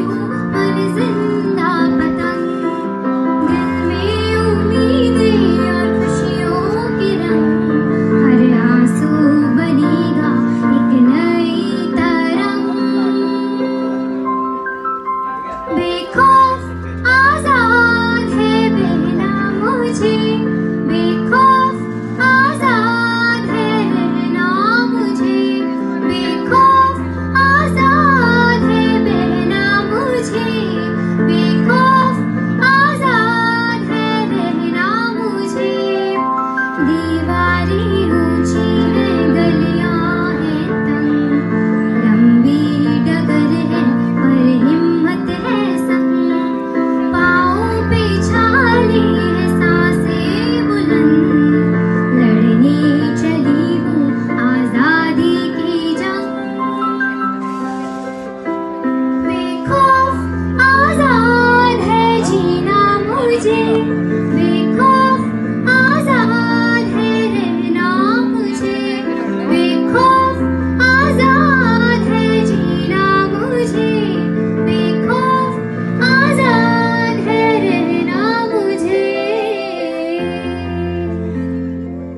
you.